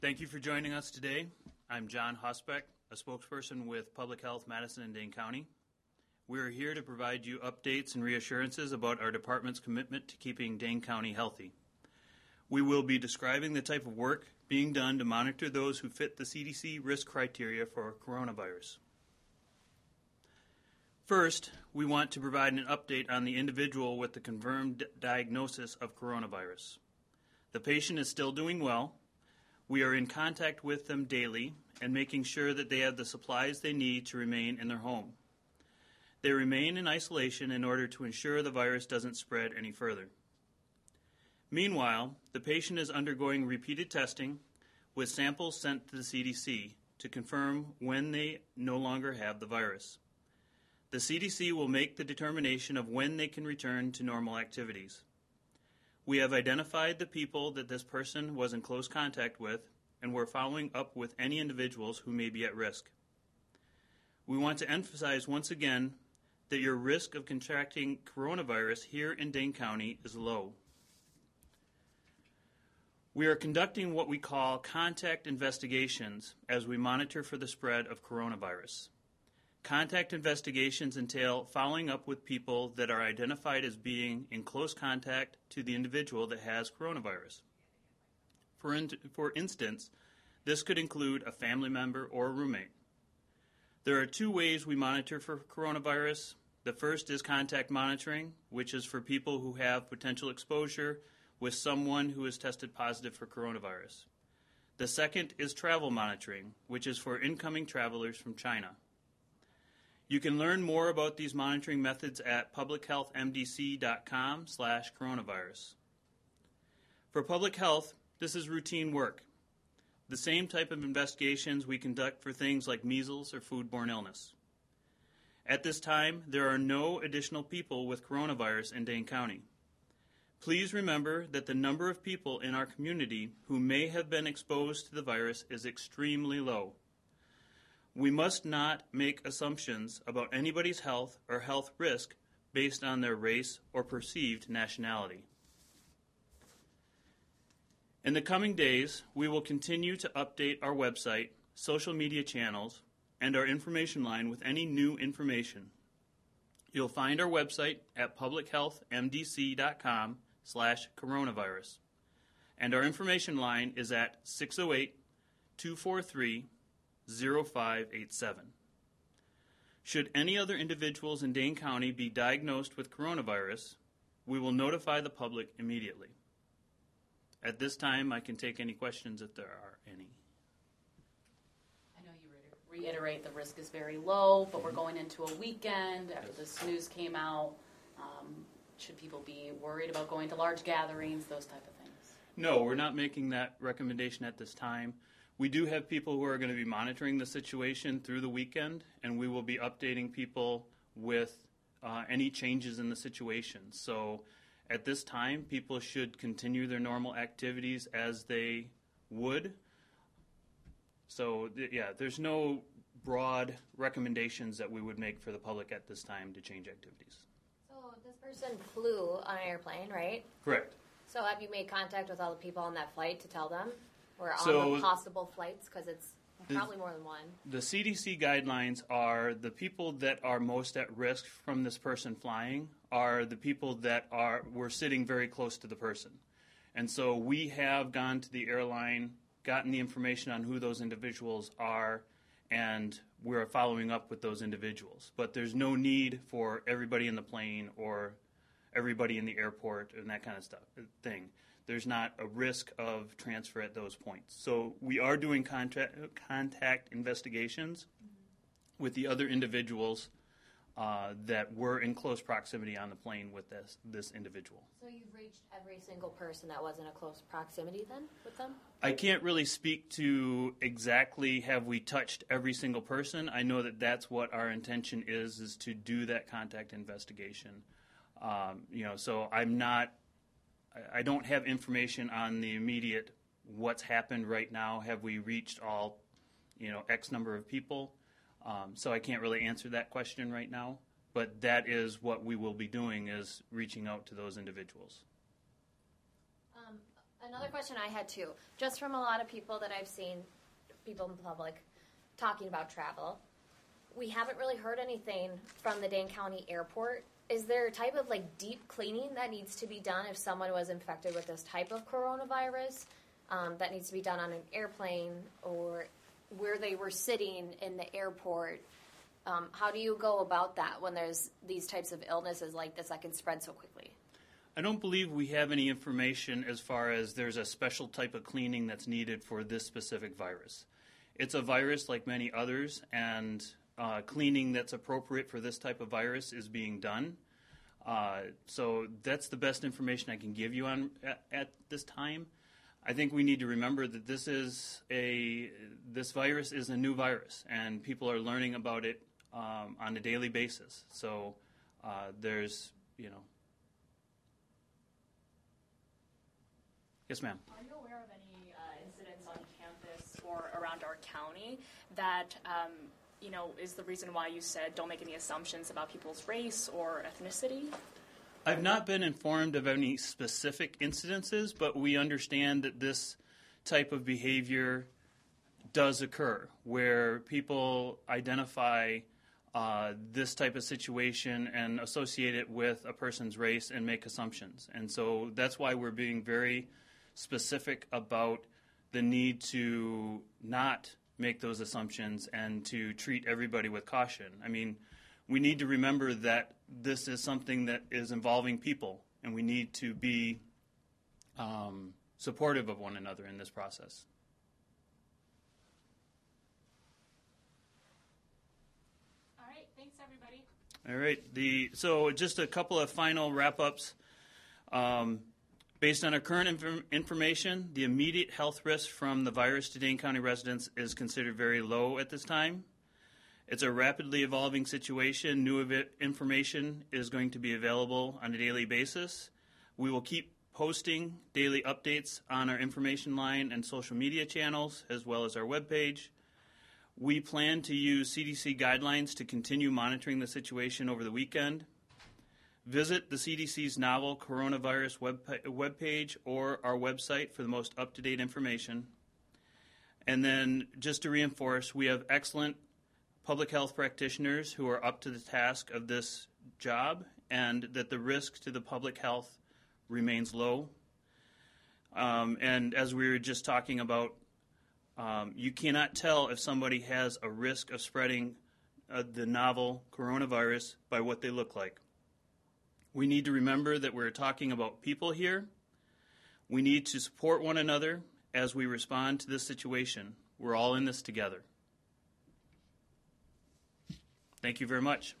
Thank you for joining us today. I'm John Hosbeck, a spokesperson with Public Health Madison and Dane County. We are here to provide you updates and reassurances about our department's commitment to keeping Dane County healthy. We will be describing the type of work being done to monitor those who fit the CDC risk criteria for coronavirus. First, we want to provide an update on the individual with the confirmed diagnosis of coronavirus. The patient is still doing well. We are in contact with them daily and making sure that they have the supplies they need to remain in their home. They remain in isolation in order to ensure the virus doesn't spread any further. Meanwhile, the patient is undergoing repeated testing with samples sent to the CDC to confirm when they no longer have the virus. The CDC will make the determination of when they can return to normal activities. We have identified the people that this person was in close contact with, and we're following up with any individuals who may be at risk. We want to emphasize once again that your risk of contracting coronavirus here in Dane County is low. We are conducting what we call contact investigations as we monitor for the spread of coronavirus. Contact investigations entail following up with people that are identified as being in close contact to the individual that has coronavirus. For, in, for instance, this could include a family member or roommate. There are two ways we monitor for coronavirus. The first is contact monitoring, which is for people who have potential exposure with someone who has tested positive for coronavirus. The second is travel monitoring, which is for incoming travelers from China. You can learn more about these monitoring methods at publichealthmdc.com slash coronavirus. For public health, this is routine work. The same type of investigations we conduct for things like measles or foodborne illness. At this time, there are no additional people with coronavirus in Dane County. Please remember that the number of people in our community who may have been exposed to the virus is extremely low. We must not make assumptions about anybody's health or health risk based on their race or perceived nationality. In the coming days, we will continue to update our website, social media channels, and our information line with any new information. You'll find our website at publichealthmdc.com slash coronavirus. And our information line is at 608 243 0587. Should any other individuals in Dane County be diagnosed with coronavirus, we will notify the public immediately. At this time, I can take any questions if there are any. I know you reiterate the risk is very low, but we're going into a weekend after this news came out. Um, should people be worried about going to large gatherings, those type of things? No, we're not making that recommendation at this time. We do have people who are going to be monitoring the situation through the weekend, and we will be updating people with uh, any changes in the situation. So at this time, people should continue their normal activities as they would. So, th- yeah, there's no broad recommendations that we would make for the public at this time to change activities. So, this person flew on an airplane, right? Correct. So, have you made contact with all the people on that flight to tell them? Or on So- the possible flights? Because it's probably more than one. The CDC guidelines are the people that are most at risk from this person flying are the people that are were sitting very close to the person. And so we have gone to the airline, gotten the information on who those individuals are, and we're following up with those individuals. But there's no need for everybody in the plane or everybody in the airport and that kind of stuff thing there's not a risk of transfer at those points. So we are doing contact, contact investigations with the other individuals uh, that were in close proximity on the plane with this this individual. So, you've reached every single person that was in a close proximity then with them? I can't really speak to exactly have we touched every single person. I know that that's what our intention is is to do that contact investigation. Um, you know, so I'm not I- don't have information on the immediate what's happened right now. Have we reached all, you know, X number of people? Um, so I can't really answer that question right now. But that is what we will be doing is reaching out to those individuals. Um, Another question I had too, just from a lot of people that I've seen, people in public, talking about travel. We haven't really heard anything from the Dane County Airport. Is there a type of like deep cleaning that needs to be done if someone was infected with this type of coronavirus? Um, that needs to be done on an airplane or where they were sitting in the airport. Um, how do you go about that when there's these types of illnesses like this that can spread so quickly? I don't believe we have any information as far as there's a special type of cleaning that's needed for this specific virus. It's a virus like many others, and uh, cleaning that's appropriate for this type of virus is being done. Uh, so that's the best information I can give you on at, at, this time. I think we need to remember that this is a this virus is a new virus, and people are learning about it um, on a daily basis. So uh, there's you know Yes, ma'am. Are you aware of any uh, incidents on campus or around our county that, um, you know, is the reason why you said don't make any assumptions about people's race or ethnicity? I've not been informed of any specific incidences, but we understand that this type of behavior does occur where people identify uh, this type of situation and associate it with a person's race and make assumptions. And so that's why we're being very specific about the need to not make those assumptions and to treat everybody with caution. I mean, we need to remember that this is something that is involving people, and we need to be um, supportive of one another in this process. All right, thanks everybody. All right, the so just a couple of final wrap ups. Um, Based on our current inf- information, the immediate health risk from the virus to Dane County residents is considered very low at this time. It's a rapidly evolving situation. New ev- information is going to be available on a daily basis. We will keep posting daily updates on our information line and social media channels, as well as our webpage. We plan to use CDC guidelines to continue monitoring the situation over the weekend. Visit the CDC's novel coronavirus web webpage or our website for the most up to date information. And then, just to reinforce, we have excellent public health practitioners who are up to the task of this job and that the risk to the public health remains low. Um, and as we were just talking about, um, you cannot tell if somebody has a risk of spreading uh, the novel coronavirus by what they look like. We need to remember that we're talking about people here. We need to support one another as we respond to this situation. We're all in this together. Thank you very much.